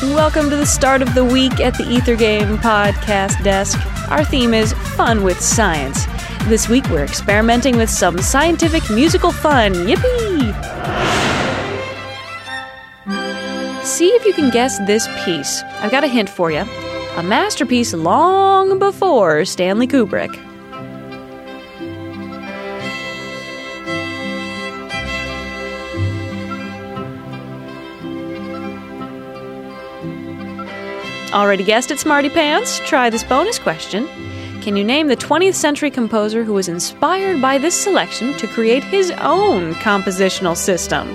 Welcome to the start of the week at the Ether Game podcast desk. Our theme is fun with science. This week we're experimenting with some scientific musical fun. Yippee! See if you can guess this piece. I've got a hint for you. A masterpiece long before Stanley Kubrick. Already guessed it, Smarty Pants? Try this bonus question. Can you name the 20th century composer who was inspired by this selection to create his own compositional system?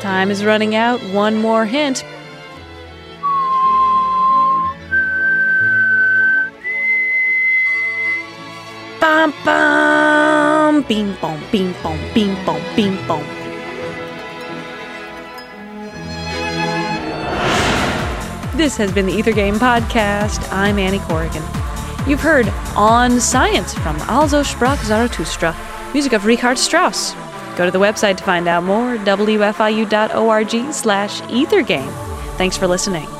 Time is running out. One more hint. Bum bum, bing bong, bing bong, bing bong, bing bong. This has been the Ether Game Podcast. I'm Annie Corrigan. You've heard On Science from Also sprach Zarathustra, music of Richard Strauss. Go to the website to find out more, wfiu.org slash ethergame. Thanks for listening.